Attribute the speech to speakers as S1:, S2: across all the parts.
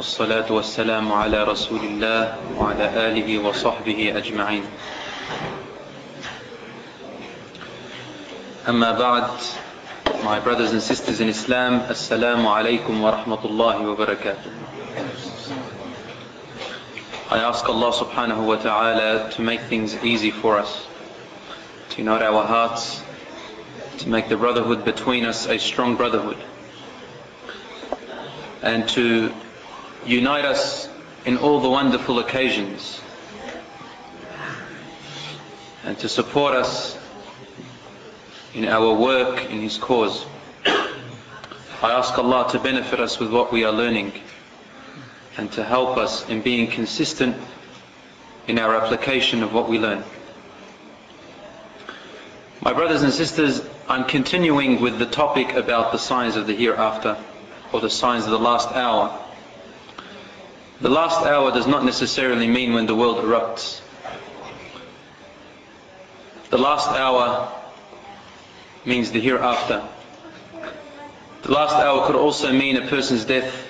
S1: والصلاة والسلام على رسول الله وعلى آله وصحبه أجمعين أما بعد My brothers and sisters in Islam Assalamu alaikum wa rahmatullahi wa barakatuh I ask Allah subhanahu wa ta'ala to make things easy for us to unite our hearts to make the brotherhood between us a strong brotherhood and to unite us in all the wonderful occasions and to support us in our work in His cause. I ask Allah to benefit us with what we are learning and to help us in being consistent in our application of what we learn. My brothers and sisters, I'm continuing with the topic about the signs of the hereafter or the signs of the last hour. The last hour does not necessarily mean when the world erupts. The last hour means the hereafter. The last hour could also mean a person's death.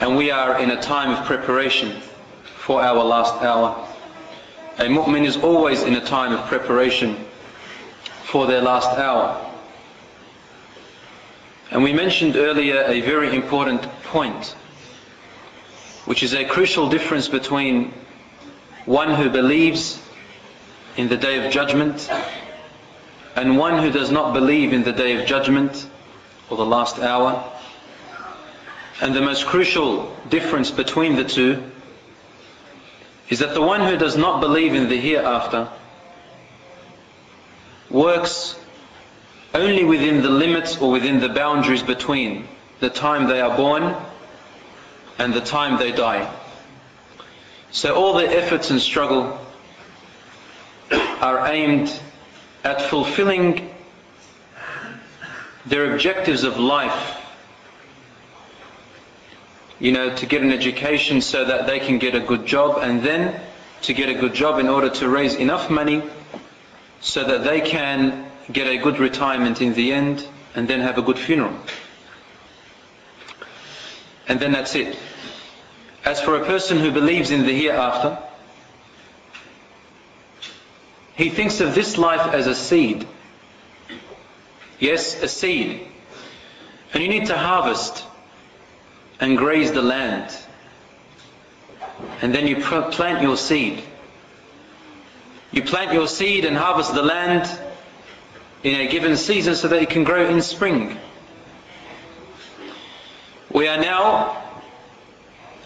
S1: And we are in a time of preparation for our last hour. A mu'min is always in a time of preparation for their last hour. And we mentioned earlier a very important point, which is a crucial difference between one who believes in the day of judgment and one who does not believe in the day of judgment or the last hour. And the most crucial difference between the two is that the one who does not believe in the hereafter works only within the limits or within the boundaries between the time they are born and the time they die. So all their efforts and struggle are aimed at fulfilling their objectives of life. You know, to get an education so that they can get a good job and then to get a good job in order to raise enough money so that they can get a good retirement in the end and then have a good funeral. And then that's it. As for a person who believes in the hereafter, he thinks of this life as a seed. Yes, a seed. And you need to harvest and graze the land. And then you plant your seed. You plant your seed and harvest the land in a given season so that it can grow in spring. We are now,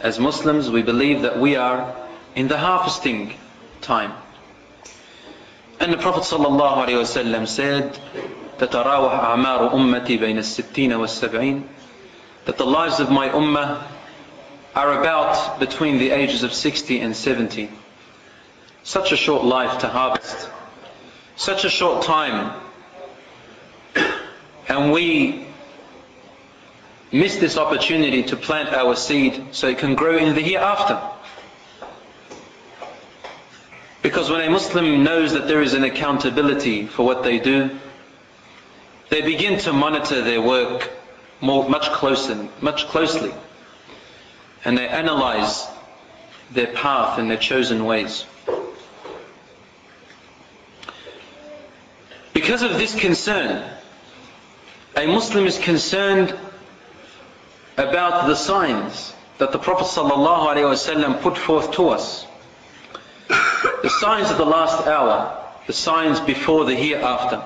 S1: as Muslims, we believe that we are in the harvesting time. And the Prophet ﷺ said, تتراوح أعمار أمتي بين الستين والسبعين that the lives of my ummah are about between the ages of 60 and 70. Such a short life to harvest. Such a short time. And we miss this opportunity to plant our seed so it can grow in the hereafter. Because when a Muslim knows that there is an accountability for what they do, they begin to monitor their work more, much closer, much closely. And they analyze their path and their chosen ways. Because of this concern, a Muslim is concerned about the signs that the Prophet ﷺ put forth to us. The signs of the last hour, the signs before the hereafter.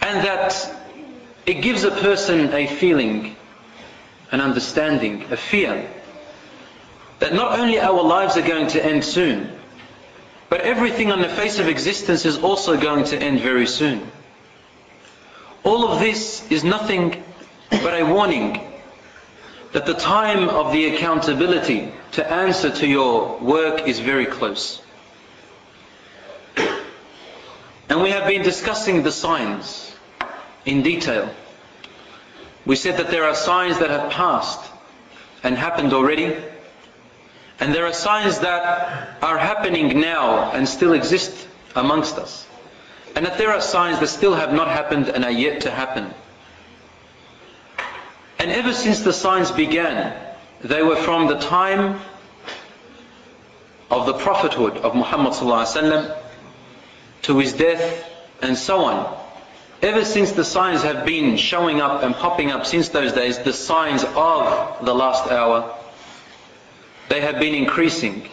S1: And that it gives a person a feeling, an understanding, a fear that not only our lives are going to end soon, but everything on the face of existence is also going to end very soon. All of this is nothing but a warning that the time of the accountability to answer to your work is very close. And we have been discussing the signs in detail. We said that there are signs that have passed and happened already, and there are signs that are happening now and still exist amongst us. And that there are signs that still have not happened and are yet to happen. And ever since the signs began, they were from the time of the prophethood of Muhammad to his death and so on. Ever since the signs have been showing up and popping up since those days, the signs of the last hour, they have been increasing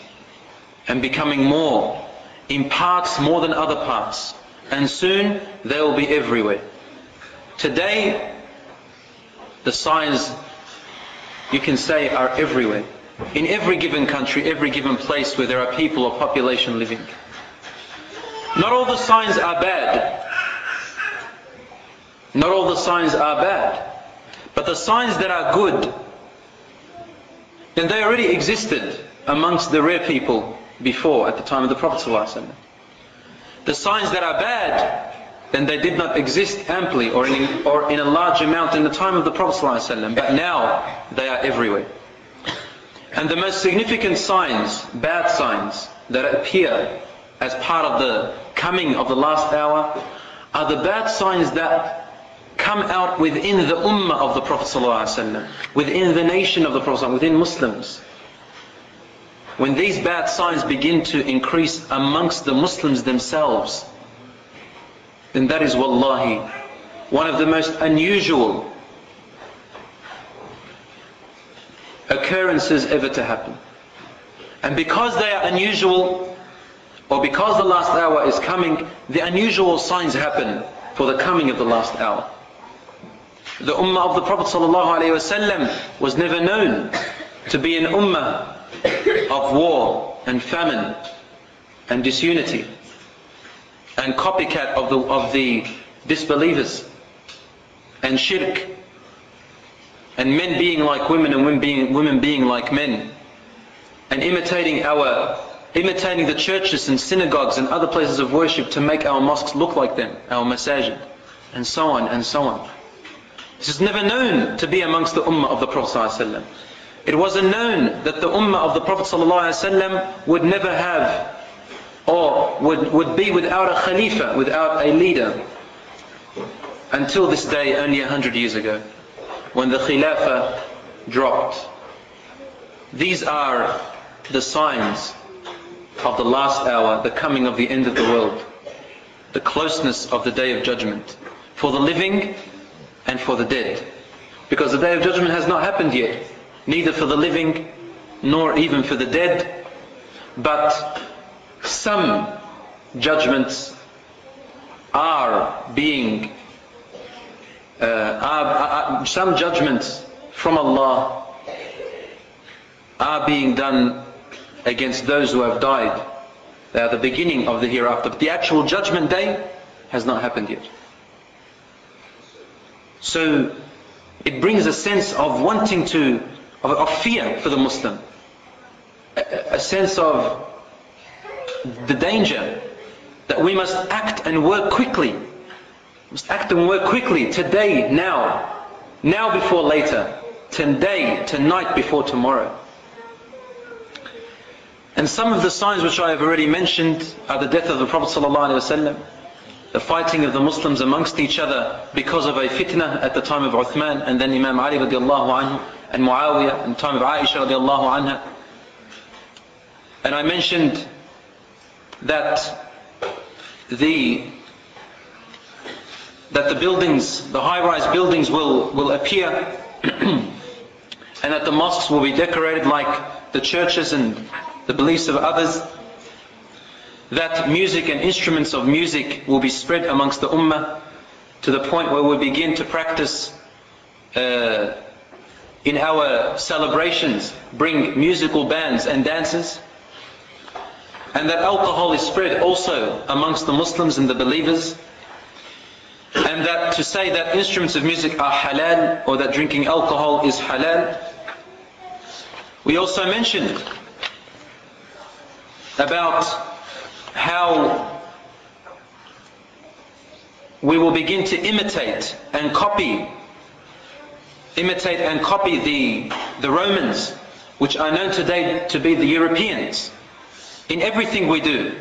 S1: and becoming more in parts more than other parts. And soon they will be everywhere. Today, the signs, you can say, are everywhere. In every given country, every given place where there are people or population living. Not all the signs are bad. Not all the signs are bad. But the signs that are good, then they already existed amongst the rare people before at the time of the Prophet ﷺ. The signs that are bad, then they did not exist amply or in, or in a large amount in the time of the Prophet ﷺ, but now they are everywhere. And the most significant signs, bad signs, that appear as part of the coming of the last hour are the bad signs that come out within the ummah of the Prophet ﷺ, within the nation of the Prophet, within Muslims. When these bad signs begin to increase amongst the Muslims themselves, then that is wallahi one of the most unusual occurrences ever to happen. And because they are unusual, or because the last hour is coming, the unusual signs happen for the coming of the last hour. The ummah of the Prophet ﷺ was never known to be an ummah of war and famine and disunity and copycat of the, of the disbelievers and shirk and men being like women and women being, women being like men and imitating our imitating the churches and synagogues and other places of worship to make our mosques look like them, our masajid, and so on and so on. This is never known to be amongst the ummah of the Prophet. It wasn't known that the ummah of the Prophet would never have or would, would be without a khalifa, without a leader until this day only a hundred years ago when the khilafah dropped. These are the signs of the last hour, the coming of the end of the world, the closeness of the day of judgment for the living and for the dead. Because the day of judgment has not happened yet neither for the living nor even for the dead, but some judgments are being, uh, are, are, some judgments from Allah are being done against those who have died. They are the beginning of the hereafter. But the actual judgment day has not happened yet. So it brings a sense of wanting to of, of fear for the Muslim, a, a sense of the danger that we must act and work quickly. We must act and work quickly today, now, now before later, today, tonight before tomorrow. And some of the signs which I have already mentioned are the death of the Prophet ﷺ, the fighting of the Muslims amongst each other because of a fitna at the time of Uthman and then Imam Ali radiallahu anhu and Muawiyah in the time of Aisha radiallahu anha. And I mentioned that the that the buildings, the high-rise buildings will, will appear and that the mosques will be decorated like the churches and the beliefs of others that music and instruments of music will be spread amongst the ummah to the point where we begin to practice uh, in our celebrations, bring musical bands and dances. And that alcohol is spread also amongst the Muslims and the believers. And that to say that instruments of music are halal or that drinking alcohol is halal. We also mentioned about how we will begin to imitate and copy imitate and copy the, the Romans, which are known today to be the Europeans, in everything we do.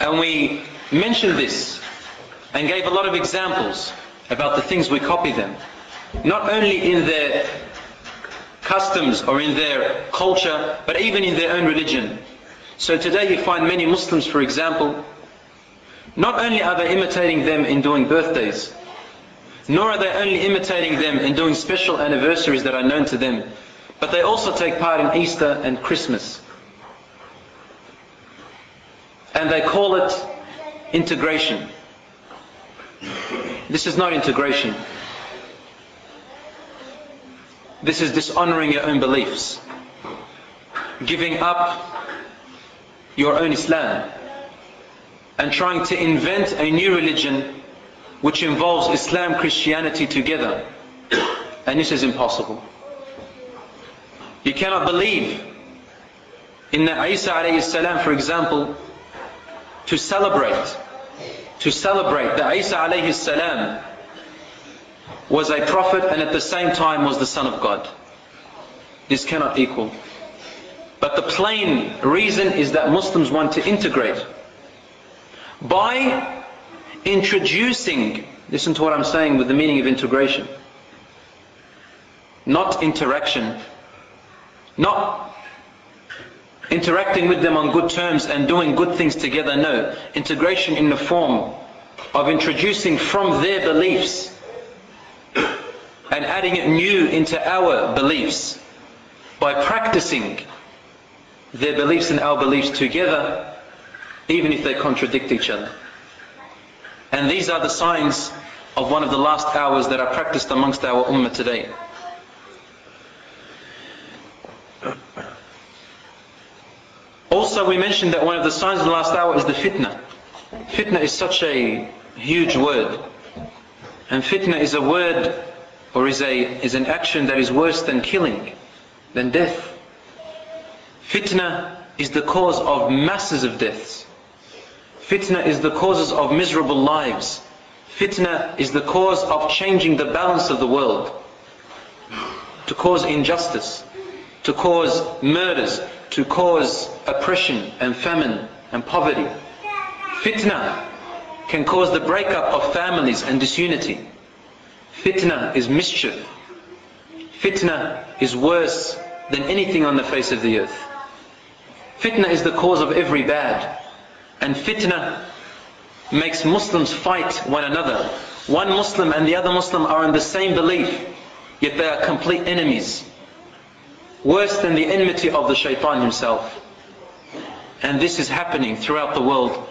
S1: And we mentioned this and gave a lot of examples about the things we copy them. not only in their customs or in their culture, but even in their own religion. So today you find many Muslims, for example, not only are they imitating them in doing birthdays, nor are they only imitating them in doing special anniversaries that are known to them, but they also take part in Easter and Christmas. And they call it integration. This is not integration. This is dishonoring your own beliefs. Giving up your own Islam. And trying to invent a new religion which involves Islam, Christianity together. And this is impossible. You cannot believe in the Isa alayhi salam, for example, to celebrate, to celebrate that Isa alayhi salam was a prophet and at the same time was the son of God. This cannot equal. But the plain reason is that Muslims want to integrate by introducing, listen to what I'm saying with the meaning of integration, not interaction, not interacting with them on good terms and doing good things together. No. Integration in the form of introducing from their beliefs and adding it new into our beliefs by practicing their beliefs and our beliefs together, even if they contradict each other. And these are the signs of one of the last hours that are practiced amongst our ummah today. Also, we mentioned that one of the signs of the last hour is the fitna. Fitna is such a huge word. And fitna is a word or is, a, is an action that is worse than killing, than death. Fitna is the cause of masses of deaths. Fitna is the causes of miserable lives. Fitna is the cause of changing the balance of the world. To cause injustice, to cause murders, to cause oppression and famine and poverty. Fitna can cause the breakup of families and disunity. Fitna is mischief. Fitna is worse than anything on the face of the earth. Fitna is the cause of every bad. And fitna makes Muslims fight one another. One Muslim and the other Muslim are in the same belief, yet they are complete enemies worse than the enmity of the shaitan himself. And this is happening throughout the world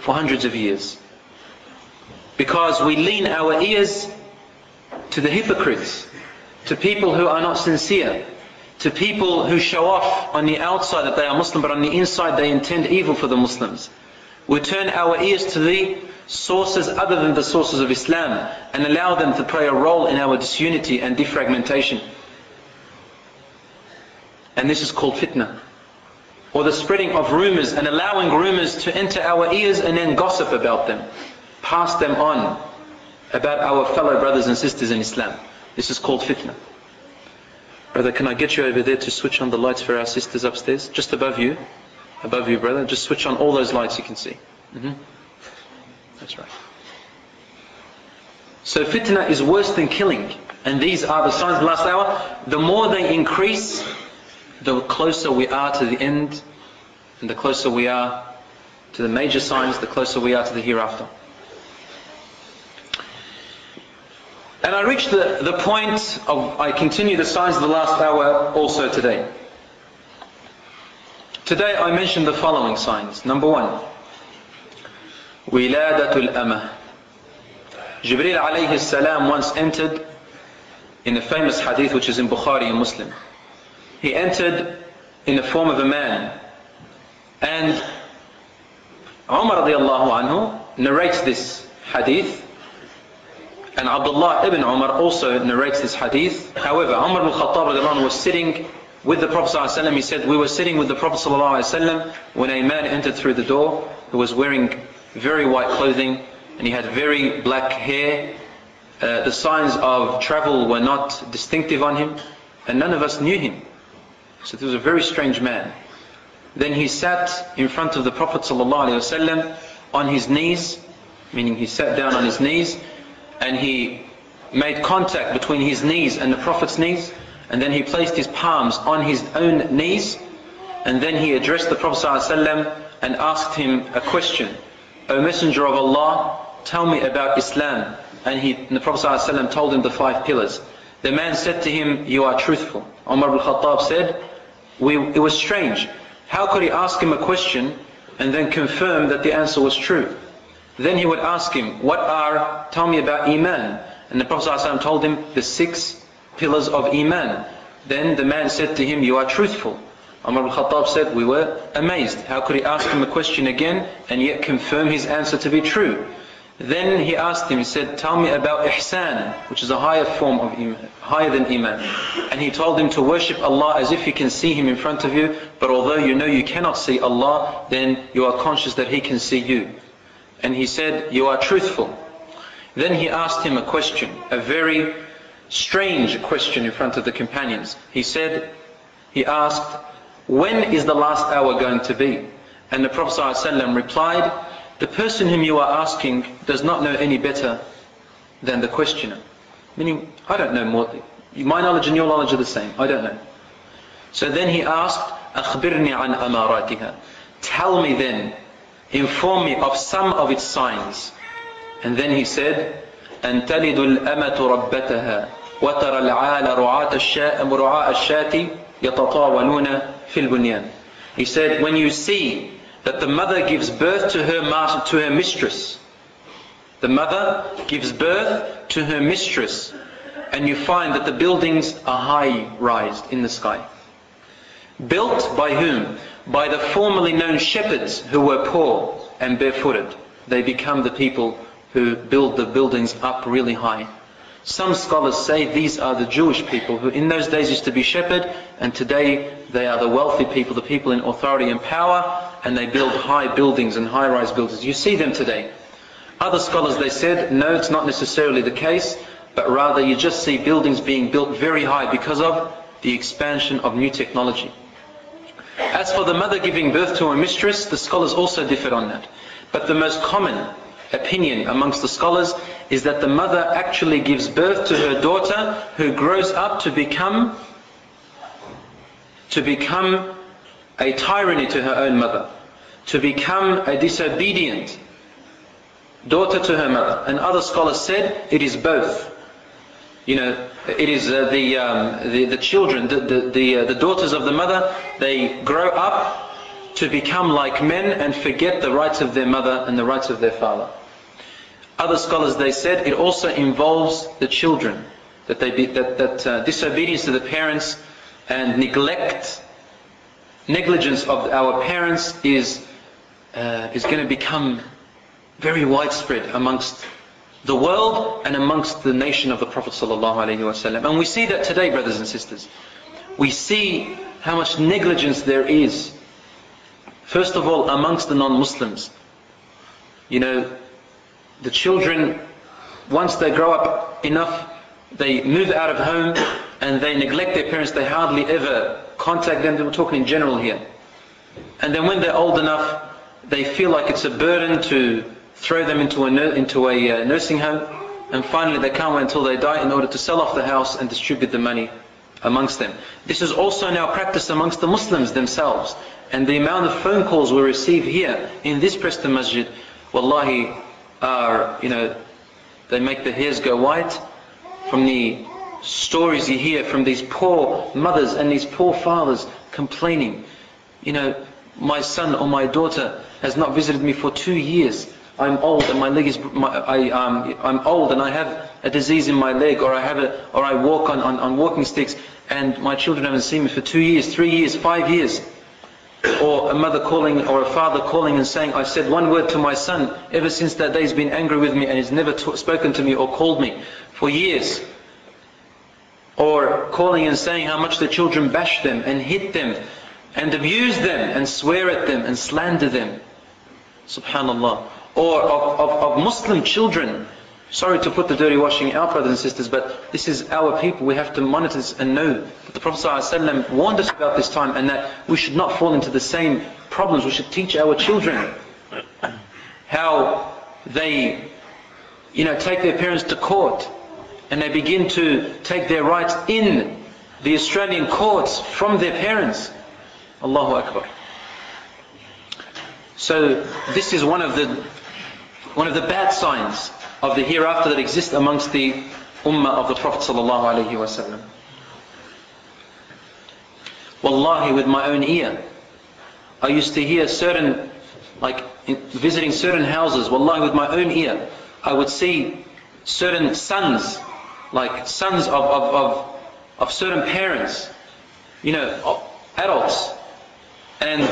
S1: for hundreds of years. Because we lean our ears to the hypocrites, to people who are not sincere, to people who show off on the outside that they are Muslim, but on the inside they intend evil for the Muslims. We turn our ears to the sources other than the sources of Islam and allow them to play a role in our disunity and defragmentation. And this is called fitna. Or the spreading of rumors and allowing rumors to enter our ears and then gossip about them. Pass them on about our fellow brothers and sisters in Islam. This is called fitna. Brother, can I get you over there to switch on the lights for our sisters upstairs? Just above you. Above you, brother. Just switch on all those lights you can see. Mm-hmm. That's right. So fitna is worse than killing. And these are the signs of the last hour. The more they increase, the closer we are to the end, and the closer we are to the major signs, the closer we are to the hereafter. And I reach the, the point of, I continue the signs of the last hour also today. Today I mentioned the following signs. Number one, Wiladatul Amah. Jibril alayhi salam once entered in a famous hadith which is in Bukhari and Muslim he entered in the form of a man. And Umar anhu narrates this hadith. And Abdullah ibn Umar also narrates this hadith. However, Umar ibn Khattab anhu was sitting with the Prophet ﷺ. He said, we were sitting with the Prophet ﷺ when a man entered through the door who was wearing very white clothing and he had very black hair. Uh, the signs of travel were not distinctive on him and none of us knew him. So he was a very strange man. Then he sat in front of the Prophet ﷺ on his knees, meaning he sat down on his knees, and he made contact between his knees and the Prophet's knees, and then he placed his palms on his own knees, and then he addressed the Prophet ﷺ and asked him a question. O Messenger of Allah, tell me about Islam. And, he, and the Prophet ﷺ told him the five pillars. The man said to him, you are truthful. Umar ibn Khattab said, we, it was strange. How could he ask him a question and then confirm that the answer was true? Then he would ask him, what are, tell me about Iman. And the Prophet ﷺ told him the six pillars of Iman. Then the man said to him, you are truthful. Umar ibn Khattab said, we were amazed. How could he ask him a question again and yet confirm his answer to be true? Then he asked him, he said, tell me about ihsan, which is a higher form of iman, higher than iman. And he told him to worship Allah as if you can see Him in front of you, but although you know you cannot see Allah, then you are conscious that He can see you. And he said, you are truthful. Then he asked him a question, a very strange question in front of the companions. He said, he asked, when is the last hour going to be? And the Prophet ﷺ replied, the person whom you are asking does not know any better than the questioner. Meaning, I don't know more. My knowledge and your knowledge are the same. I don't know. So then he asked, أخبرني عن أماراتها. Tell me then, inform me of some of its signs. And then he said, أن تلد الأمة ربتها وترى العال رعاة الشاء رعاء الشاة يتطاولون في البنيان. He said, when you see that the mother gives birth to her master, to her mistress. The mother gives birth to her mistress, and you find that the buildings are high-rised in the sky. Built by whom? By the formerly known shepherds who were poor and barefooted. They become the people who build the buildings up really high. Some scholars say these are the Jewish people who in those days used to be shepherd and today they are the wealthy people, the people in authority and power and they build high buildings and high-rise buildings. You see them today. Other scholars, they said, no, it's not necessarily the case, but rather you just see buildings being built very high because of the expansion of new technology. As for the mother giving birth to a mistress, the scholars also differed on that. But the most common opinion amongst the scholars is that the mother actually gives birth to her daughter who grows up to become to become a tyranny to her own mother, to become a disobedient daughter to her mother. And other scholars said it is both. You know, it is uh, the, um, the, the children, the the the, uh, the daughters of the mother. They grow up to become like men and forget the rights of their mother and the rights of their father. Other scholars they said it also involves the children that they be, that that uh, disobedience to the parents and neglect negligence of our parents is, uh, is going to become very widespread amongst the world and amongst the nation of the Prophet ﷺ. And we see that today, brothers and sisters. We see how much negligence there is. First of all, amongst the non-Muslims. You know, the children, once they grow up enough, they move out of home and they neglect their parents. They hardly ever contact them. We're talking in general here. And then when they're old enough, they feel like it's a burden to throw them into a, into a uh, nursing home. And finally they can't wait until they die in order to sell off the house and distribute the money amongst them. This is also now practiced amongst the Muslims themselves. And the amount of phone calls we receive here in this Preston Masjid, wallahi, are, you know, they make the hairs go white from the stories you hear from these poor mothers and these poor fathers complaining. You know, my son or my daughter has not visited me for two years. I'm old and my leg is, my, I, um, I'm old and I have a disease in my leg or I have a, or I walk on, on, on walking sticks and my children haven't seen me for two years, three years, five years. Or a mother calling or a father calling and saying, I said one word to my son, ever since that day he's been angry with me and he's never t- spoken to me or called me for years or calling and saying how much the children bash them and hit them and abuse them and swear at them and slander them. Subhanallah. Or of, of, of Muslim children. Sorry to put the dirty washing out, brothers and sisters, but this is our people. We have to monitor this and know the Prophet ﷺ warned us about this time and that we should not fall into the same problems. We should teach our children how they, you know, take their parents to court and they begin to take their rights in the Australian courts from their parents. Allahu Akbar. So this is one of the one of the bad signs of the hereafter that exist amongst the ummah of the Prophet sallallahu alaihi wasallam. Wallahi, with my own ear, I used to hear certain, like visiting certain houses. Wallahi, with my own ear, I would see certain sons, like sons of of of, of certain parents, you know, adults, and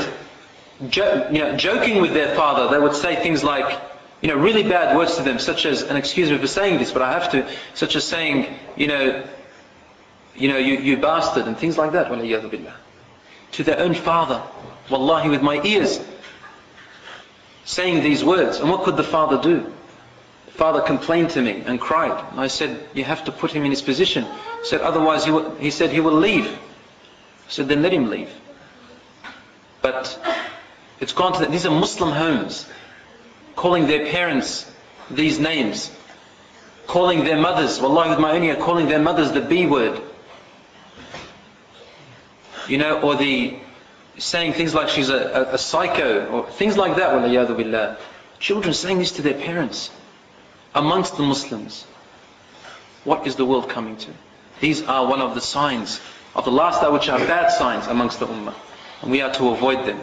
S1: jo- you know, joking with their father, they would say things like, you know, really bad words to them, such as, and excuse me for saying this, but I have to, such as saying, you know, you know, you, you bastard, and things like that. To their own father, wallahi, with my ears, saying these words. And what could the father do? The father complained to me and cried. And I said, you have to put him in his position. He said, otherwise he, will, he said he will leave. I said, then let him leave. But it's gone to, the, these are Muslim homes, calling their parents these names, calling their mothers, wallahi with my own ear, calling their mothers the B word. You know, or the, saying things like she's a, a, a psycho, or things like that, walayadu billah. Children saying this to their parents, amongst the Muslims. What is the world coming to? These are one of the signs of the last hour which are bad signs amongst the ummah. And we are to avoid them.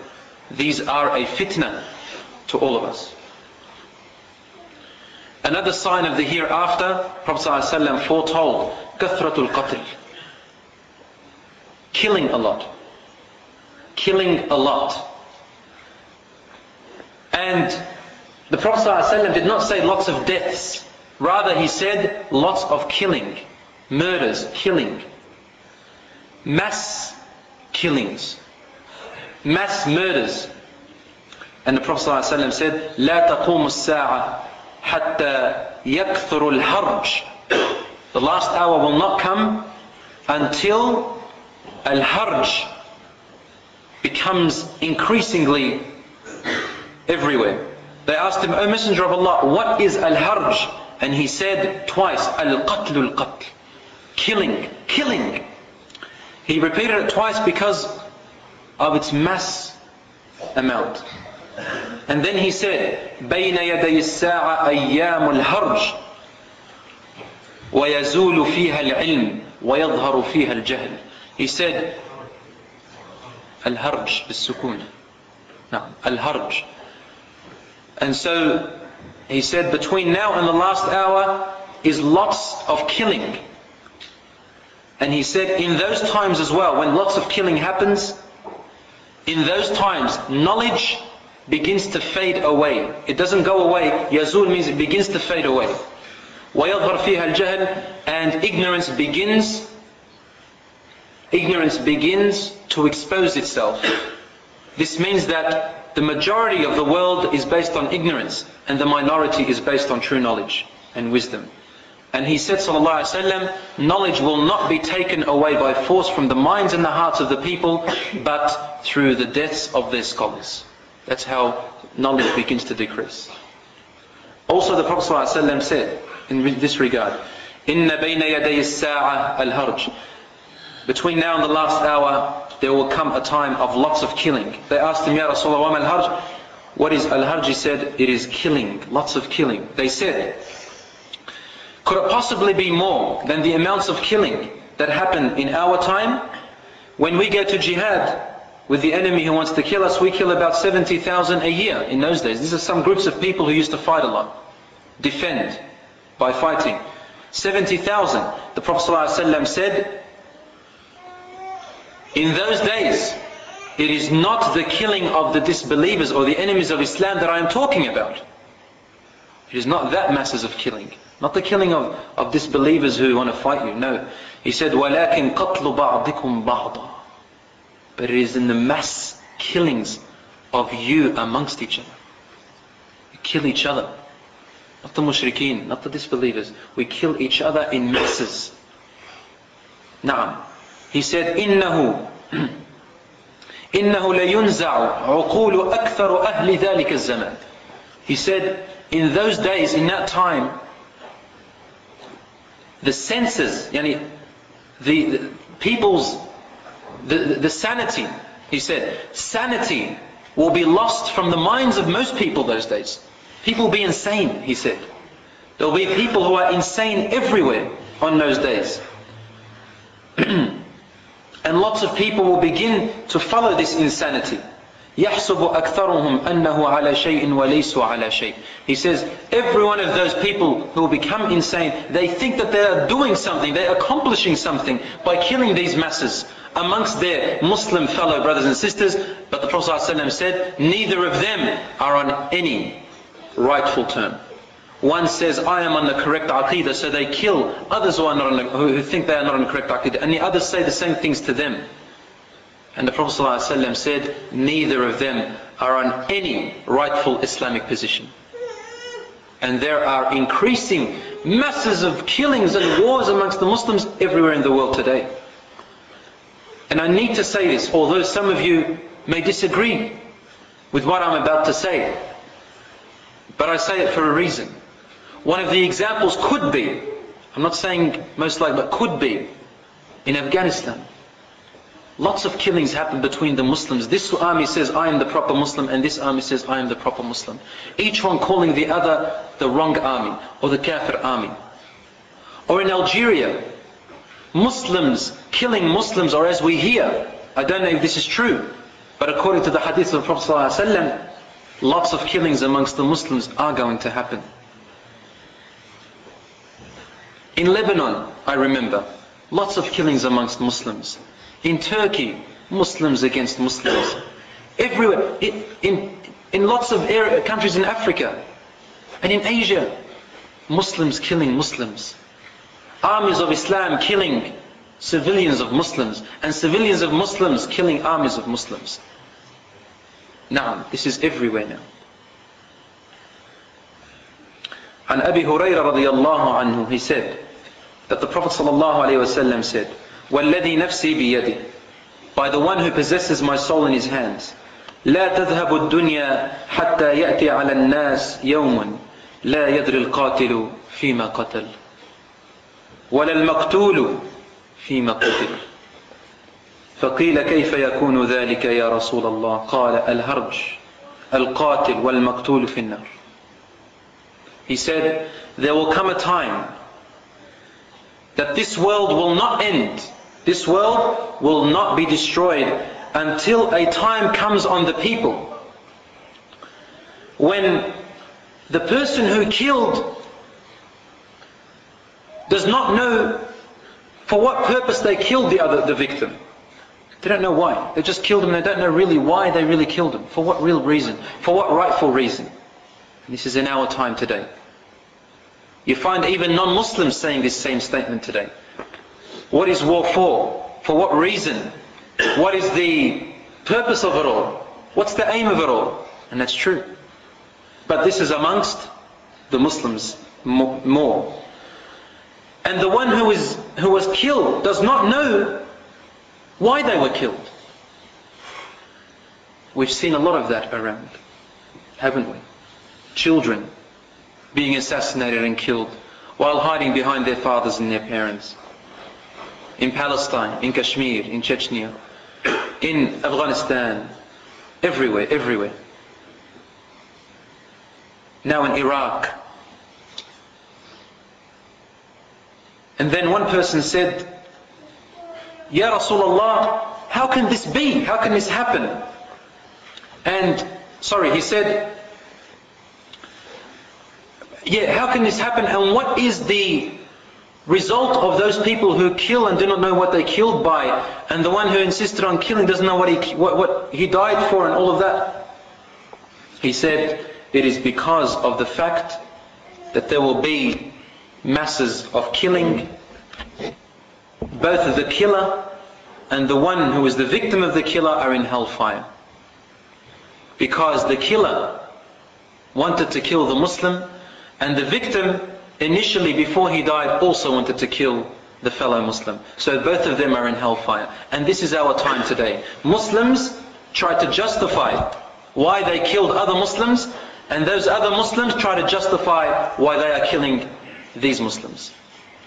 S1: These are a fitna to all of us. Another sign of the hereafter, Prophet ﷺ foretold, kathratul qatl. Killing a lot. Killing a lot. And the Prophet ﷺ did not say lots of deaths. Rather, he said lots of killing. Murders, killing. Mass killings mass murders. And the Prophet ﷺ said, لا تقوم الساعة حتى يكثر الحرج. The last hour will not come until al-harj becomes increasingly everywhere. They asked him, O Messenger of Allah, what is al-harj? And he said twice, al-qatl al-qatl. Killing, killing. He repeated it twice because of its mass amount. And then he said, بين يدي الساعة أيام الهرج ويزول فيها العلم ويظهر فيها الجهل. He said, الهرج بالسكون. نعم, الهرج. And so he said, between now and the last hour is lots of killing. And he said, in those times as well, when lots of killing happens, in those times, knowledge begins to fade away. It doesn't go away. Yazul means it begins to fade away. وَيَظْهَرْ فِيهَا الْجَهْلِ And ignorance begins, ignorance begins to expose itself. This means that the majority of the world is based on ignorance and the minority is based on true knowledge and wisdom. And he said, sallallahu alaihi wasallam, knowledge will not be taken away by force from the minds and the hearts of the people, but through the deaths of their scholars. That's how knowledge begins to decrease. Also the Prophet ﷺ said in this regard, إِنَّ بَيْنَ يَدَيِ السَّاعَةِ الْهَرْجِ Between now and the last hour, there will come a time of lots of killing. They asked him, Ya Rasulullah, al-harj? What is al-harj? He said, it is killing, lots of killing. They said, could it possibly be more than the amounts of killing that happen in our time? When we go to jihad with the enemy who wants to kill us, we kill about 70,000 a year in those days. These are some groups of people who used to fight a lot, defend by fighting. 70,000. The Prophet ﷺ said, in those days, it is not the killing of the disbelievers or the enemies of Islam that I am talking about. It is not that masses of killing. Not the killing of, of disbelievers who want to fight you. No. He said, وَلَكِنْ قَتْلُ بَعْضِكُمْ بَعْضًا But it is in the mass killings of you amongst each other. You kill each other. Not the mushrikeen, not the disbelievers. We kill each other in masses. Naam. He said, إِنَّهُ إِنَّهُ لَيُنْزَعُ عُقُولُ أَكْثَرُ أَهْلِ ذَلِكَ الزَّمَانِ He said, in those days, in that time, the senses, yani the, the people's, the, the, the sanity, he said, sanity will be lost from the minds of most people those days. People will be insane, he said. There will be people who are insane everywhere on those days. and lots of people will begin to follow this insanity. يحسب أكثرهم أنه على شيء وليسوا على شيء. He says, every one of those people who will become insane, they think that they are doing something, they are accomplishing something by killing these masses amongst their Muslim fellow brothers and sisters. But the Prophet ﷺ said, neither of them are on any rightful term. One says, I am on the correct aqidah, so they kill others who, are not the, who think they are not on the correct aqidah. And the others say the same things to them. And the Prophet ﷺ said, neither of them are on any rightful Islamic position. And there are increasing masses of killings and wars amongst the Muslims everywhere in the world today. And I need to say this, although some of you may disagree with what I'm about to say. But I say it for a reason. One of the examples could be, I'm not saying most likely, but could be, in Afghanistan. Lots of killings happen between the Muslims. This army says, I am the proper Muslim, and this army says, I am the proper Muslim. Each one calling the other the wrong army, or the kafir army. Or in Algeria, Muslims killing Muslims, or as we hear, I don't know if this is true, but according to the hadith of the Prophet ﷺ, lots of killings amongst the Muslims are going to happen. In Lebanon, I remember, lots of killings amongst Muslims. In Turkey, Muslims against Muslims. Everywhere, in, in, lots of area, countries in Africa and in Asia, Muslims killing Muslims. Armies of Islam killing civilians of Muslims and civilians of Muslims killing armies of Muslims. Now, this is everywhere now. عن هريرة رضي الله عنه. He said that the Prophet الله عليه وسلم said والذي نفسي بيده by the one who possesses my soul in his hands لا تذهب الدنيا حتى يأتي على الناس يوم لا يدري القاتل فيما قتل ولا المقتول فيما قتل. فقيل كيف يكون ذلك يا رسول الله؟ قال الهرج القاتل والمقتول في النار. He said, there will come a time that this world will not end. This world will not be destroyed until a time comes on the people when the person who killed does not know for what purpose they killed the other, the victim. They don't know why. They just killed him they don't know really why they really killed him. For what real reason? For what rightful reason? This is in our time today. You find even non-Muslims saying this same statement today. What is war for? For what reason? What is the purpose of it all? What's the aim of it all? And that's true. But this is amongst the Muslims more. And the one who, is, who was killed does not know why they were killed. We've seen a lot of that around, haven't we? Children being assassinated and killed while hiding behind their fathers and their parents. In Palestine, in Kashmir, in Chechnya, in Afghanistan, everywhere, everywhere. Now in Iraq. And then one person said, Ya Rasulullah, how can this be? How can this happen? And, sorry, he said, yeah, how can this happen? And what is the result of those people who kill and do not know what they killed by, and the one who insisted on killing doesn't know what he, what, what he died for and all of that? He said, it is because of the fact that there will be masses of killing, both the killer and the one who is the victim of the killer are in hellfire. Because the killer wanted to kill the Muslim and the victim, initially before he died, also wanted to kill the fellow Muslim. So both of them are in hellfire. And this is our time today. Muslims try to justify why they killed other Muslims, and those other Muslims try to justify why they are killing these Muslims.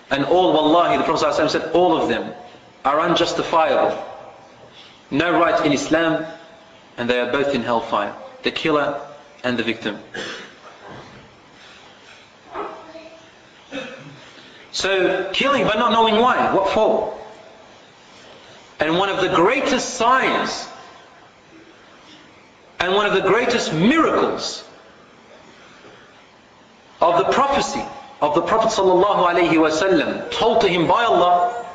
S1: And all, wallahi, the Prophet ﷺ said, all of them are unjustifiable. No right in Islam, and they are both in hellfire. The killer and the victim. So, killing but not knowing why, what for? And one of the greatest signs and one of the greatest miracles of the prophecy of the Prophet ﷺ told to him by Allah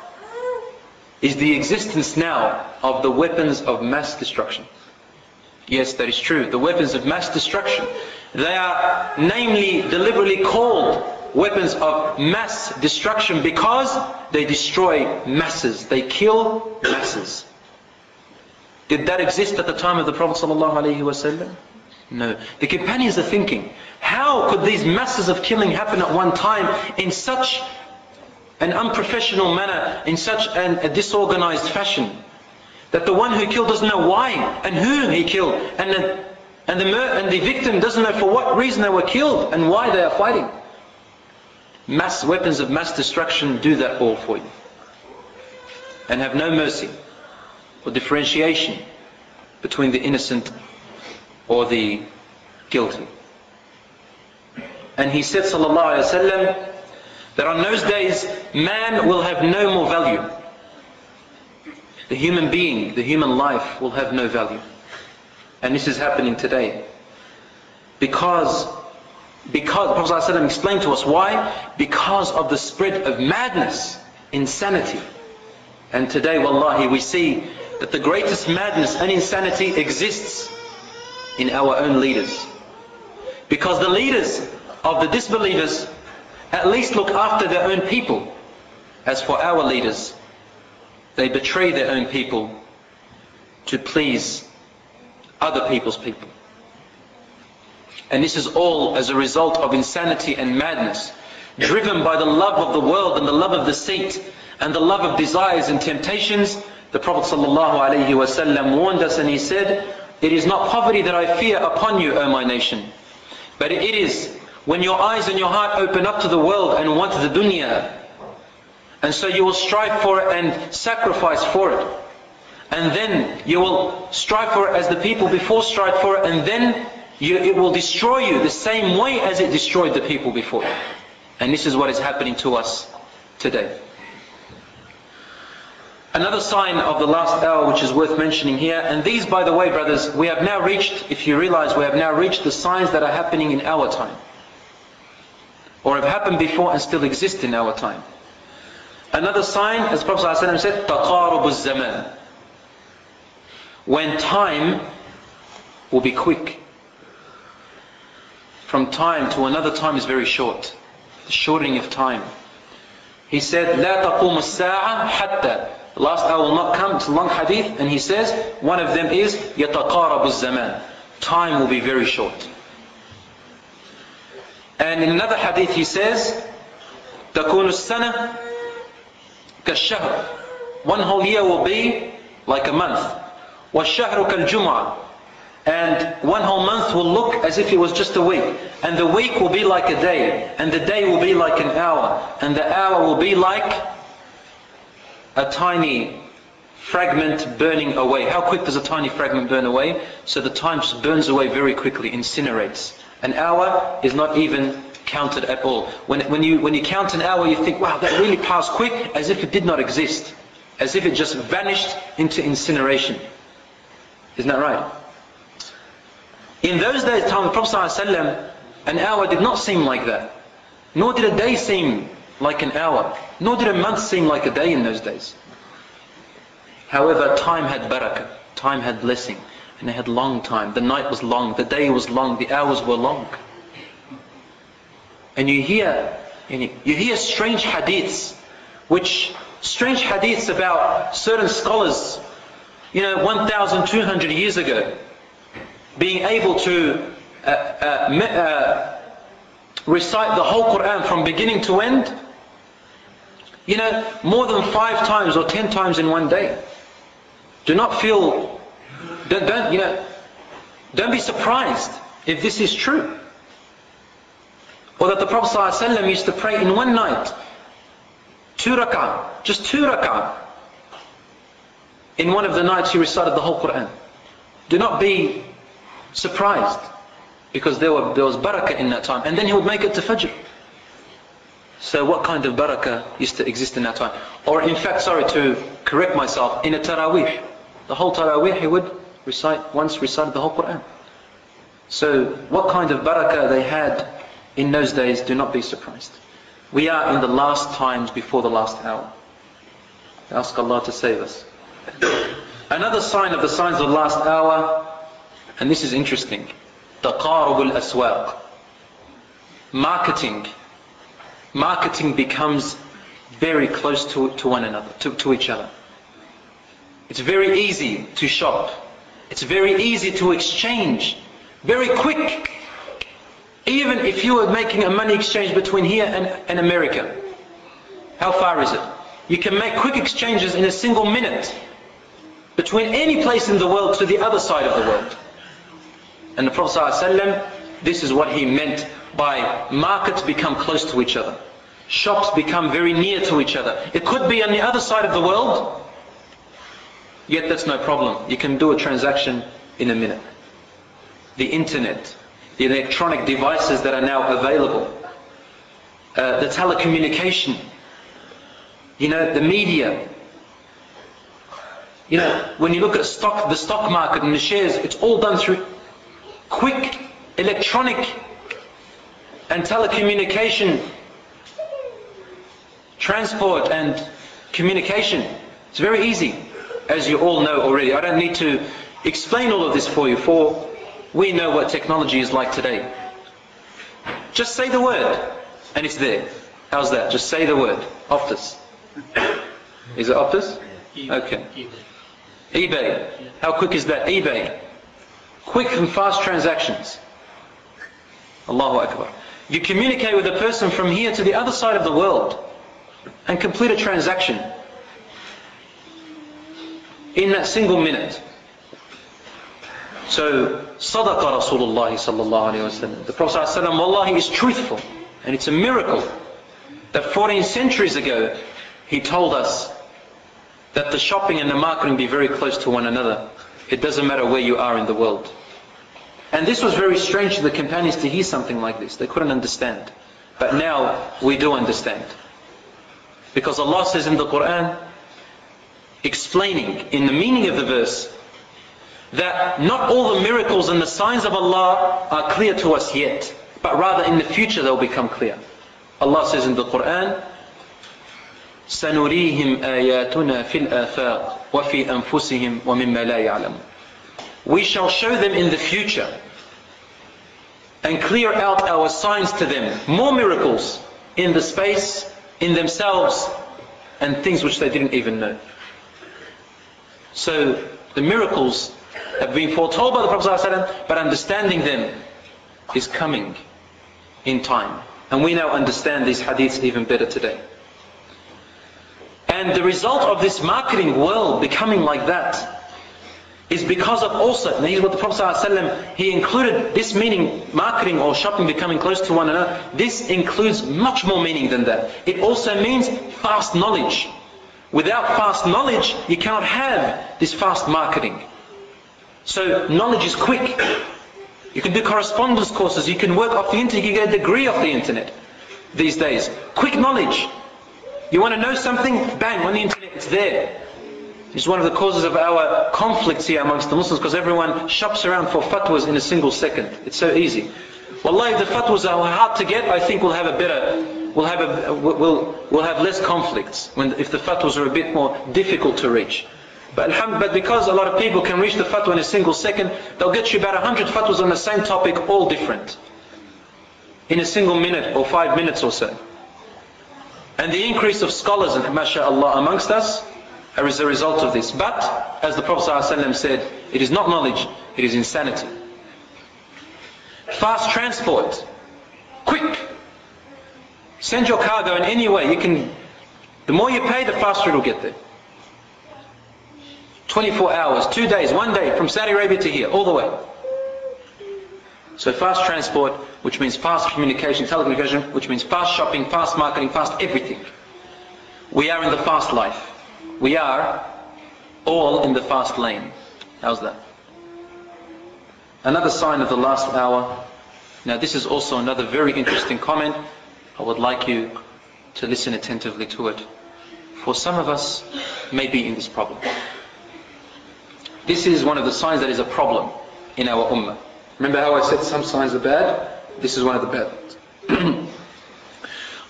S1: is the existence now of the weapons of mass destruction. Yes, that is true. The weapons of mass destruction. They are namely deliberately called weapons of mass destruction because they destroy masses. They kill masses. Did that exist at the time of the Prophet ﷺ? No. The companions are thinking, how could these masses of killing happen at one time in such an unprofessional manner, in such an, a disorganized fashion, that the one who killed doesn't know why and who he killed, and the, and the, and the victim doesn't know for what reason they were killed and why they are fighting. Mass weapons of mass destruction do that all for you, and have no mercy or differentiation between the innocent or the guilty. And he said, sallallahu alaihi wasallam, that on those days man will have no more value. The human being, the human life will have no value. And this is happening today. Because, because Prophet ﷺ explained to us why? Because of the spread of madness, insanity. And today, wallahi, we see that the greatest madness and insanity exists in our own leaders. Because the leaders of the disbelievers at least look after their own people. As for our leaders, they betray their own people to please other people's people. And this is all as a result of insanity and madness, driven by the love of the world and the love of deceit and the love of desires and temptations the Prophet ﷺ warned us and he said, It is not poverty that I fear upon you, O my nation, but it is when your eyes and your heart open up to the world and want the dunya. And so you will strive for it and sacrifice for it. And then you will strive for it as the people before strive for it, and then you, it will destroy you the same way as it destroyed the people before. And this is what is happening to us today. Another sign of the last hour which is worth mentioning here, and these by the way brothers, we have now reached, if you realize, we have now reached the signs that are happening in our time. Or have happened before and still exist in our time. Another sign, as Prophet ﷺ said, تَقَارُبُ الزَّمَانِ When time will be quick. From time to another time is very short. The shortening of time. He said, لا تقوم الساعة حتى last hour will not come. It's a long hadith. And he says, one of them is, يَتَقَارَبُ الزَّمَانِ Time will be very short. And in another hadith he says, تَكُونُ السَّنَةِ كَالشَّهْرِ One whole year will be like a month. وَالشَّهْرُ كَالْجُمْعَةِ and one whole month will look as if it was just a week. And the week will be like a day. And the day will be like an hour. And the hour will be like a tiny fragment burning away. How quick does a tiny fragment burn away? So the time just burns away very quickly, incinerates. An hour is not even counted at all. When, when, you, when you count an hour, you think, wow, that really passed quick, as if it did not exist. As if it just vanished into incineration. Isn't that right? In those days, time of the Prophet ﷺ, an hour did not seem like that. Nor did a day seem like an hour. Nor did a month seem like a day in those days. However, time had barakah, time had blessing, and it had long time. The night was long, the day was long, the hours were long. And you hear, you hear strange hadiths, which strange hadiths about certain scholars, you know, 1,200 years ago, being able to uh, uh, uh, recite the whole Quran from beginning to end you know, more than five times or ten times in one day. Do not feel, don't, don't, you know, don't be surprised if this is true. Or that the Prophet ﷺ used to pray in one night Two rak'ah, just two rak'ah. In one of the nights he recited the whole Quran. Do not be surprised because there, were, there was barakah in that time. And then he would make it to Fajr. So what kind of barakah used to exist in that time? Or in fact, sorry to correct myself, in a Taraweeh. The whole Taraweeh he would recite, once recited the whole Quran. So what kind of barakah they had in those days, do not be surprised. We are in the last times before the last hour. Ask Allah to save us. Another sign of the signs of the last hour, and this is interesting, تقارب الأسواق. Marketing. Marketing becomes very close to, to one another, to, to each other. It's very easy to shop. It's very easy to exchange. Very quick. Even if you were making a money exchange between here and, and America, how far is it? You can make quick exchanges in a single minute between any place in the world to the other side of the world. And the Prophet ﷺ, this is what he meant by markets become close to each other. Shops become very near to each other. It could be on the other side of the world, yet that's no problem. You can do a transaction in a minute. The internet, the electronic devices that are now available, uh, the telecommunication, you know, the media. You know, when you look at stock, the stock market and the shares, it's all done through quick electronic and telecommunication transport and communication. It's very easy, as you all know already. I don't need to explain all of this for you, for we know what technology is like today. Just say the word, and it's there. How's that? Just say the word. Optus. Is it Optus? Okay. eBay. How quick is that? eBay. Quick and fast transactions. Allahu Akbar. You communicate with a person from here to the other side of the world and complete a transaction in that single minute. So, Sadaqa Rasulullah sallallahu. The Prophet sallallahu wallahi is truthful. And it's a miracle that 14 centuries ago, he told us that the shopping and the marketing be very close to one another. It doesn't matter where you are in the world. And this was very strange to the companions to hear something like this. They couldn't understand. But now we do understand. Because Allah says in the Quran, explaining in the meaning of the verse, that not all the miracles and the signs of Allah are clear to us yet, but rather in the future they'll become clear. Allah says in the Quran, سنريهم آياتنا في الآفاق وفي أنفسهم ومما لا يعلمون We shall show them in the future and clear out our signs to them. More miracles in the space, in themselves, and things which they didn't even know. So the miracles have been foretold by the Prophet ﷺ, but understanding them is coming in time. And we now understand these hadiths even better today. And the result of this marketing world becoming like that is because of also, and here's what the Prophet ﷺ, he included this meaning, marketing or shopping becoming close to one another, this includes much more meaning than that. It also means fast knowledge. Without fast knowledge, you cannot have this fast marketing. So knowledge is quick. You can do correspondence courses. You can work off the internet. You can get a degree off the internet these days. Quick knowledge. You want to know something? Bang, on the internet, it's there. It's one of the causes of our conflicts here amongst the Muslims because everyone shops around for fatwas in a single second. It's so easy. Wallahi, if the fatwas are hard to get, I think we'll have a better, we'll have a, we'll, we'll have less conflicts when, if the fatwas are a bit more difficult to reach. But, but because a lot of people can reach the fatwa in a single second, they'll get you about a hundred fatwas on the same topic, all different. In a single minute or five minutes or so. And the increase of scholars, and mashallah, amongst us, uh, as a result of this. But, as the Prophet ﷺ said, it is not knowledge, it is insanity. Fast transport. Quick. Send your cargo in any way. You can, the more you pay, the faster it will get there. 24 hours, two days, one day from Saudi Arabia to here, all the way. So fast transport, which means fast communication, telecommunication, which means fast shopping, fast marketing, fast everything. We are in the fast life. We are all in the fast lane. How's that? Another sign of the last hour. Now this is also another very interesting comment. I would like you to listen attentively to it. For some of us may be in this problem. This is one of the signs that is a problem in our ummah. Remember how I said some signs are bad? This is one of the bad ones.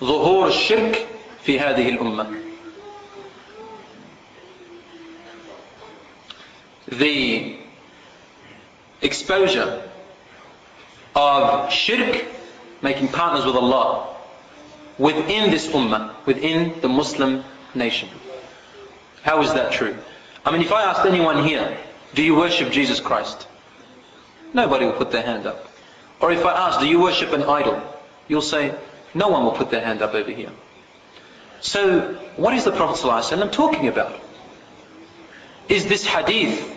S1: ظهور الشرك في هذه الأمة the exposure of shirk, making partners with Allah, within this ummah, within the Muslim nation. How is that true? I mean, if I asked anyone here, do you worship Jesus Christ? Nobody will put their hand up. Or if I ask, do you worship an idol? You'll say, no one will put their hand up over here. So, what is the Prophet ﷺ talking about? Is this hadith,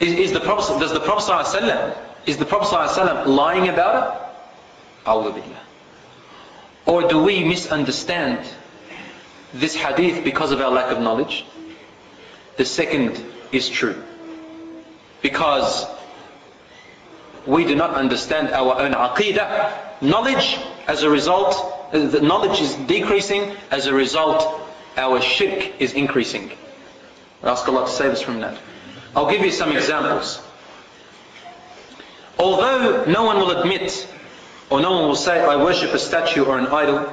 S1: is, is the Prophet, does the Prophet ﷺ, is the Prophet ﷺ lying about it? Billah. Or do we misunderstand this hadith because of our lack of knowledge? The second is true. Because we do not understand our own aqidah. Knowledge, as a result, the knowledge is decreasing, as a result, our shirk is increasing. I ask Allah to save us from that. I'll give you some examples. Although no one will admit, or no one will say, I worship a statue or an idol,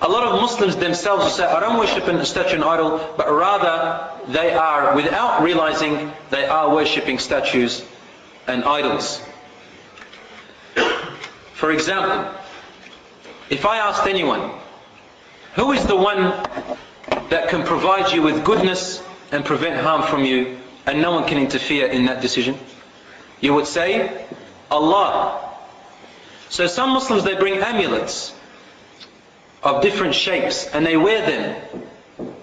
S1: a lot of Muslims themselves will say, I don't worship a statue and idol, but rather they are, without realizing, they are worshipping statues and idols. For example, if I asked anyone, who is the one that can provide you with goodness and prevent harm from you, and no one can interfere in that decision? You would say, Allah. So some Muslims, they bring amulets of different shapes and they wear them.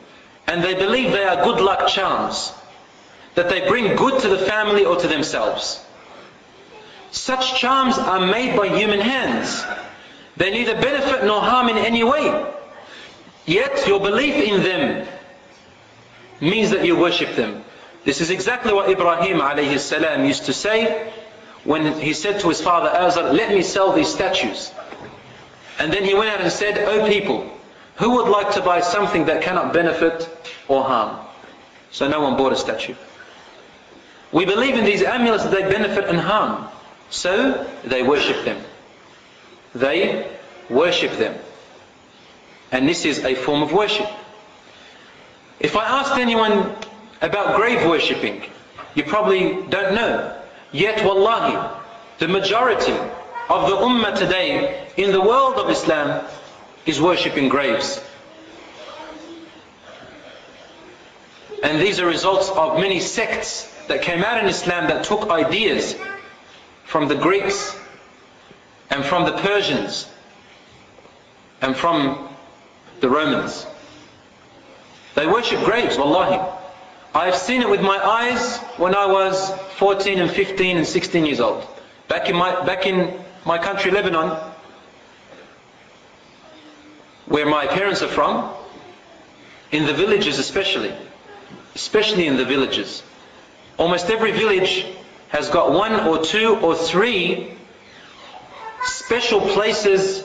S1: And they believe they are good luck charms, that they bring good to the family or to themselves. Such charms are made by human hands. They neither benefit nor harm in any way. Yet your belief in them means that you worship them. This is exactly what Ibrahim alayhi salam used to say when he said to his father Azar, let me sell these statues. And then he went out and said, O people, who would like to buy something that cannot benefit or harm? So no one bought a statue. We believe in these amulets that they benefit and harm. So they worship them. They worship them. And this is a form of worship. If I asked anyone about grave worshipping, you probably don't know. Yet, wallahi, the majority of the ummah today in the world of Islam is worshipping graves. And these are results of many sects that came out in Islam that took ideas from the Greeks and from the Persians and from the Romans. They worship graves, wallahi. I've seen it with my eyes when I was 14 and 15 and 16 years old. Back in my, back in my country, Lebanon, where my parents are from, in the villages especially, especially in the villages, almost every village has got one or two or three special places,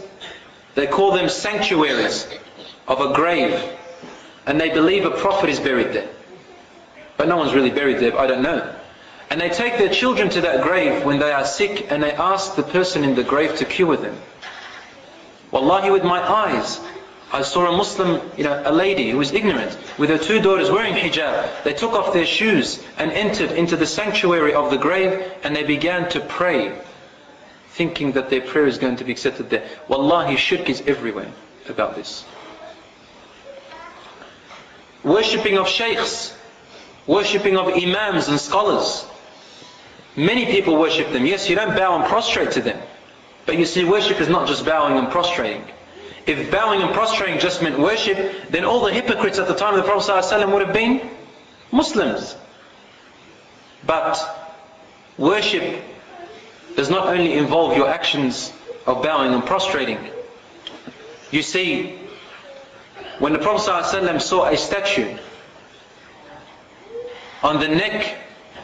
S1: they call them sanctuaries of a grave, and they believe a prophet is buried there. But no one's really buried there, I don't know. And they take their children to that grave when they are sick and they ask the person in the grave to cure them. Wallahi, with my eyes, I saw a Muslim, you know, a lady who was ignorant, with her two daughters wearing hijab. They took off their shoes and entered into the sanctuary of the grave and they began to pray, thinking that their prayer is going to be accepted there. Wallahi, shirk is everywhere about this. Worshipping of shaykhs, worshipping of imams and scholars, Many people worship them. Yes, you don't bow and prostrate to them. But you see, worship is not just bowing and prostrating. If bowing and prostrating just meant worship, then all the hypocrites at the time of the Prophet ﷺ would have been Muslims. But worship does not only involve your actions of bowing and prostrating. You see, when the Prophet ﷺ saw a statue on the neck,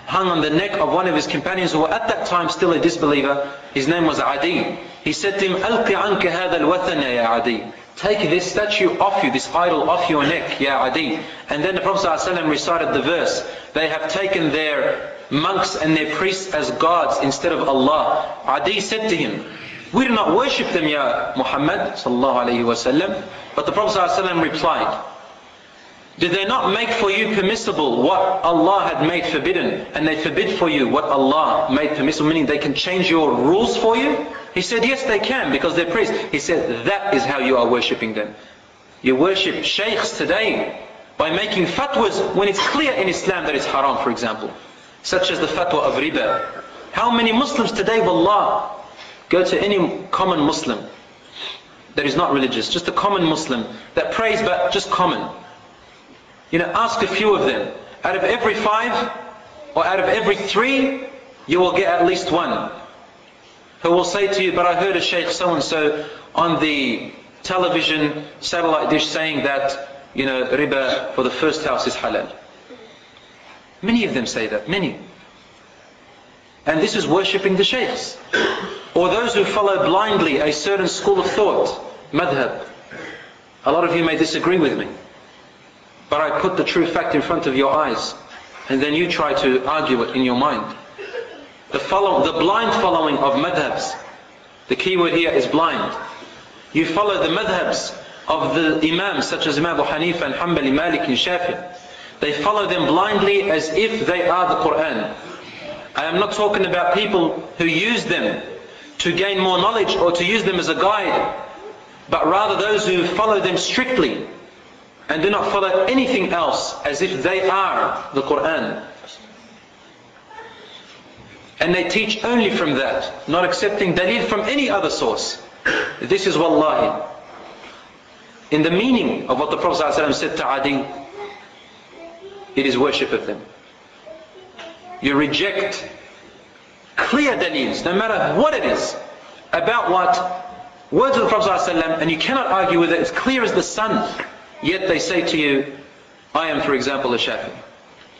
S1: hung on the neck of one of his companions who were at that time still a disbeliever, his name was Adi. He said to him, أَلْقِ عَنْكَ هَذَا الْوَثَنَ يَا Adi. Take this statue off you, this idol off your neck, Ya Adi. And then the Prophet ﷺ recited the verse, they have taken their monks and their priests as gods instead of Allah. Adi said to him, we do not worship them, Ya Muhammad sallallahu alayhi wasallam. But the Prophet ﷺ replied, did they not make for you permissible what Allah had made forbidden? And they forbid for you what Allah made permissible, meaning they can change your rules for you? He said, yes, they can, because they're priests. He said, that is how you are worshipping them. You worship sheikhs today by making fatwas when it's clear in Islam that it's haram, for example. Such as the fatwa of riba. How many Muslims today, wallah, go to any common Muslim that is not religious, just a common Muslim that prays but just common. You know, ask a few of them. Out of every five, or out of every three, you will get at least one. Who will say to you, but I heard a Shaykh so-and-so on the television satellite dish saying that, you know, riba for the first house is halal. Many of them say that, many. And this is worshipping the shaykhs. Or those who follow blindly a certain school of thought, madhab. A lot of you may disagree with me. But I put the true fact in front of your eyes. And then you try to argue it in your mind. The, follow, the blind following of madhabs. The key word here is blind. You follow the madhabs of the imams such as Imam Abu Hanifa and Hanbali, Malik and Shafi. They follow them blindly as if they are the Quran. I am not talking about people who use them to gain more knowledge or to use them as a guide, but rather those who follow them strictly and do not follow anything else as if they are the Quran. And they teach only from that, not accepting dalil from any other source. This is wallahi. In the meaning of what the Prophet ﷺ said to Adi, it is worship of them. You reject clear dalils, no matter what it is, about what words of the Prophet ﷺ, and you cannot argue with it, it's clear as the sun. Yet they say to you, I am, for example, a Shafi.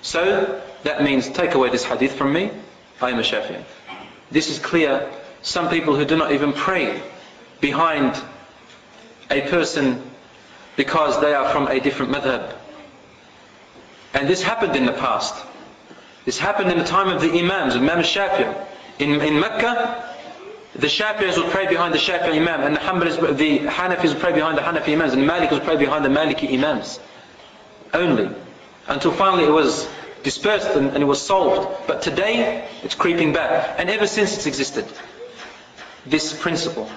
S1: So, that means take away this hadith from me, I am a Shafi. This is clear. Some people who do not even pray behind a person because they are from a different madhab. And this happened in the past. This happened in the time of the Imams, Imam Shafi. In, in Mecca, the Shafi'is would pray behind the Shafi'i Imam, and the Hanbalis, the Hanafis would pray behind the Hanafi Imams, and the Malikis would pray behind the Maliki Imams. Only. Until finally it was dispersed and, and it was solved. But today, it's creeping back. And ever since it's existed. This principle.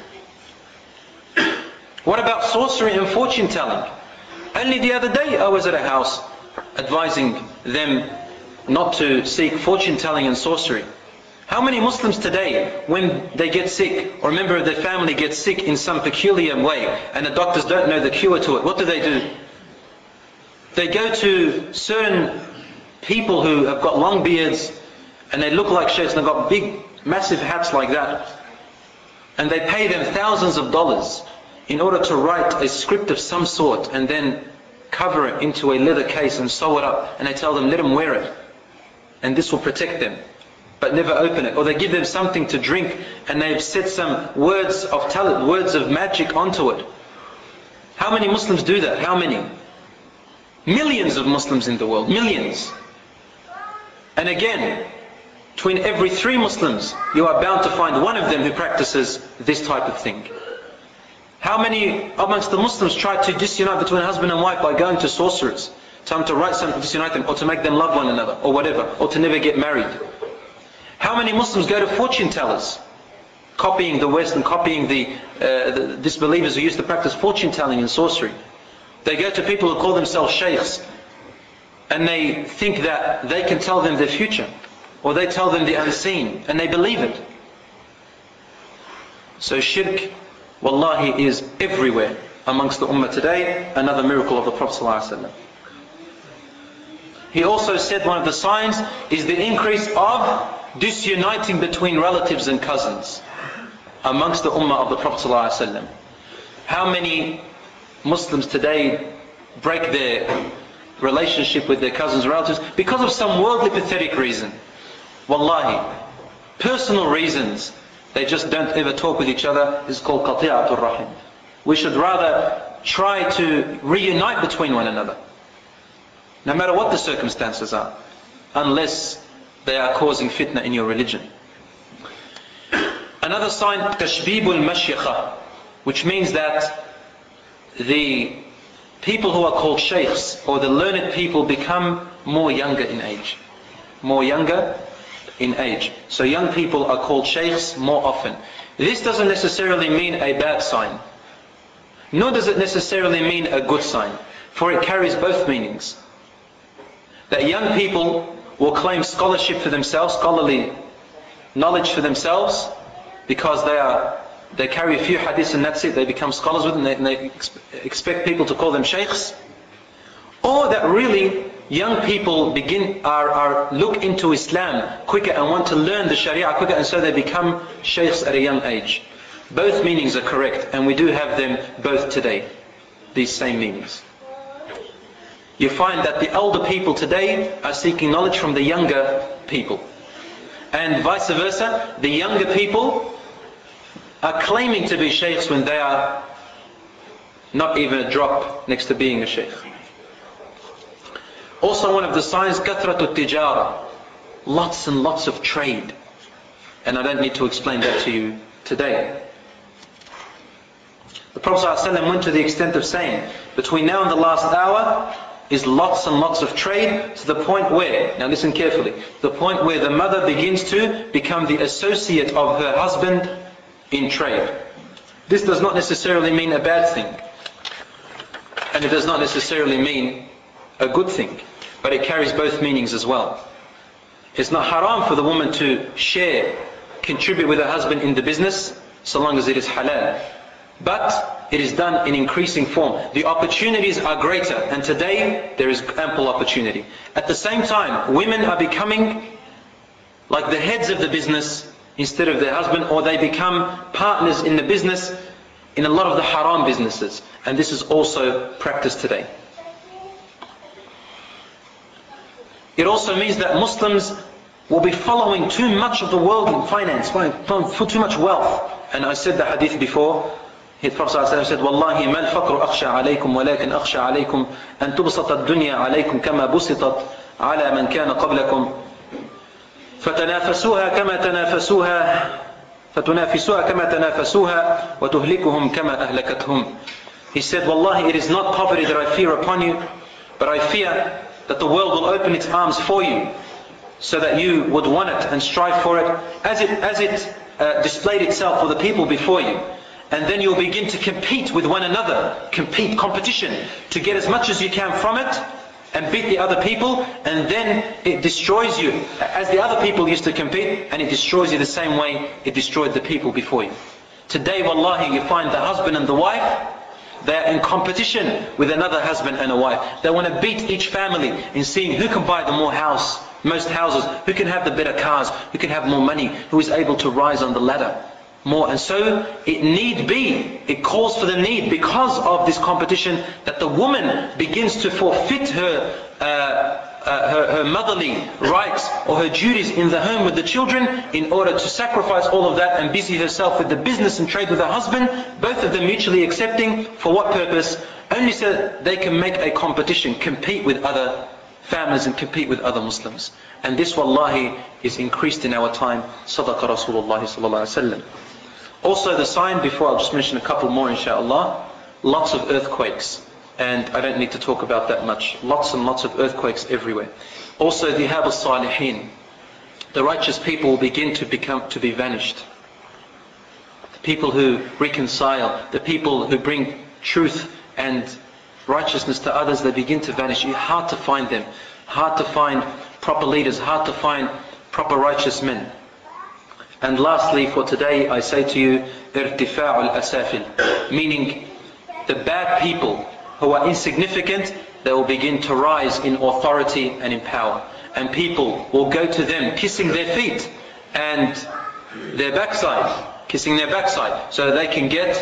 S1: What about sorcery and fortune telling? Only the other day I was at a house advising them not to seek fortune telling and sorcery. How many Muslims today, when they get sick, or a member of their family gets sick in some peculiar way, and the doctors don't know the cure to it, what do they do? They go to certain people who have got long beards, and they look like sheikhs, and they've got big, massive hats like that. And they pay them thousands of dollars in order to write a script of some sort, and then cover it into a leather case and sew it up. And they tell them, let them wear it. And this will protect them but never open it. Or they give them something to drink and they've said some words of talent, words of magic onto it. How many Muslims do that? How many? Millions of Muslims in the world. Millions. And again, between every three Muslims, you are bound to find one of them who practices this type of thing. How many amongst the Muslims try to disunite between husband and wife by going to sorcerers? Them to write something to disunite them, or to make them love one another, or whatever, or to never get married. How many Muslims go to fortune tellers? Copying the West and copying the, uh, the disbelievers who used to practice fortune telling and sorcery. They go to people who call themselves sheikhs and they think that they can tell them their future or they tell them the unseen and they believe it. So shirk, wallahi, is everywhere amongst the ummah today. Another miracle of the Prophet ﷺ. He also said one of the signs is the increase of disuniting between relatives and cousins amongst the ummah of the Prophet ﷺ. How many Muslims today break their relationship with their cousins or relatives because of some worldly pathetic reason. Wallahi, personal reasons, they just don't ever talk with each other, is called qati'atul rahim. We should rather try to reunite between one another. No matter what the circumstances are. Unless they are causing fitna in your religion. Another sign, tashbibul mashyikhah, which means that the people who are called sheikhs or the learned people become more younger in age. More younger in age. So young people are called sheikhs more often. This doesn't necessarily mean a bad sign. Nor does it necessarily mean a good sign. For it carries both meanings. That young people will claim scholarship for themselves, scholarly knowledge for themselves, because they are they carry a few hadiths and that's it. They become scholars with them and they, and they expect people to call them sheikhs. Or that really young people begin are, are look into Islam quicker and want to learn the Sharia quicker and so they become sheikhs at a young age. Both meanings are correct and we do have them both today. These same meanings. You find that the older people today are seeking knowledge from the younger people. And vice versa, the younger people are claiming to be sheikhs when they are not even a drop next to being a sheikh. Also one of the signs, kathratu tijara. Lots and lots of trade. And I don't need to explain that to you today. The Prophet ﷺ went to the extent of saying, between now and the last hour is lots and lots of trade to the point where, now listen carefully, the point where the mother begins to become the associate of her husband in trade. This does not necessarily mean a bad thing. And it does not necessarily mean a good thing. But it carries both meanings as well. It's not haram for the woman to share, contribute with her husband in the business, so long as it is halal. But it is done in increasing form. The opportunities are greater, and today there is ample opportunity. At the same time, women are becoming like the heads of the business instead of their husband, or they become partners in the business in a lot of the haram businesses. And this is also practiced today. It also means that Muslims will be following too much of the world in finance, too much wealth. And I said the hadith before, the Prophet ﷺ said, والله ما الفقر أخشى عليكم ولكن أخشى عليكم أن تبسط الدنيا عليكم كما بسطت على من كان قبلكم فتنافسوها كما تنافسوها فتنافسوها كما تنافسوها وتهلكهم كما أهلكتهم He said, Wallahi, it is not poverty that I fear upon you, but I fear that the world will open its arms for you, so that you would want it and strive for it, as it, as it uh, displayed itself for the people before you. And then you'll begin to compete with one another, compete, competition, to get as much as you can from it, and beat the other people and then it destroys you as the other people used to compete and it destroys you the same way it destroyed the people before you. Today wallahi you find the husband and the wife they're in competition with another husband and a wife. They want to beat each family in seeing who can buy the more house, most houses, who can have the better cars, who can have more money, who is able to rise on the ladder more. And so it need be, it calls for the need because of this competition that the woman begins to forfeit her, uh, uh, her, her, motherly rights or her duties in the home with the children in order to sacrifice all of that and busy herself with the business and trade with her husband, both of them mutually accepting. For what purpose? Only so they can make a competition, compete with other families and compete with other Muslims. And this wallahi is increased in our time. Sadaqa Rasulullah sallallahu alaihi wasallam. Also the sign, before I'll just mention a couple more inshallah, lots of earthquakes. And I don't need to talk about that much. Lots and lots of earthquakes everywhere. Also the Hab salihin The righteous people will begin to become, to be vanished. The people who reconcile, the people who bring truth and righteousness to others, they begin to vanish. It's hard to find them. Hard to find proper leaders. Hard to find proper righteous men. And lastly, for today, I say to you, irtifa'ul asafil, meaning the bad people who are insignificant, they will begin to rise in authority and in power. And people will go to them kissing their feet and their backside, kissing their backside, so they can get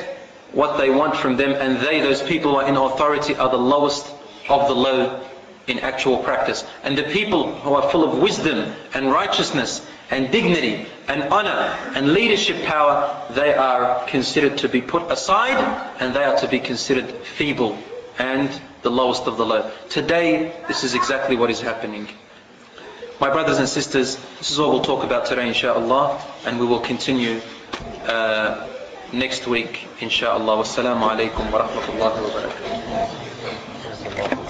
S1: what they want from them. And they, those people who are in authority, are the lowest of the low in actual practice. And the people who are full of wisdom and righteousness and dignity and honor and leadership power, they are considered to be put aside and they are to be considered feeble and the lowest of the low. Today, this is exactly what is happening. My brothers and sisters, this is what we'll talk about today, inshallah, and we will continue uh, next week, inshallah. Wassalamu alaikum wa rahmatullahi wa barakatuh.